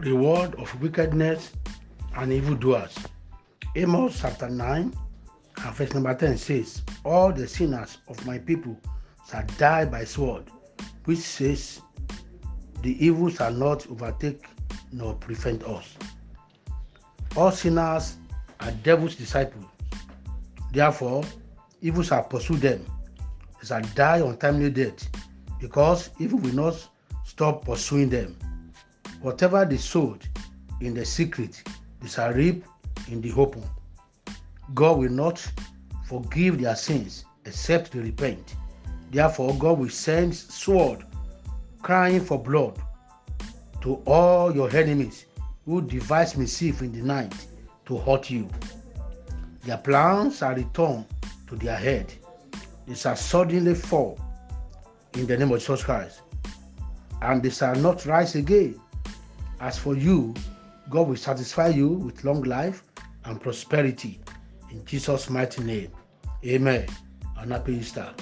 reward of wickedness and evildoers. Amos chapter 9 and verse number 10 says, All the sinners of my people shall die by sword, which says, The evil shall not overtake nor prevent us. All sinners are devil's disciples. Therefore, evil shall pursue them. They shall die untimely death, because evil will not stop pursuing them. Whatever they sowed in the secret, they shall reap in the open. God will not forgive their sins except they repent. Therefore, God will send sword crying for blood to all your enemies who devise mischief in the night to hurt you. Their plans are returned to their head. They shall suddenly fall in the name of Jesus Christ, and they shall not rise again. As for you, God will satisfy you with long life and prosperity. In Jesus' mighty name. Amen. And happy Easter.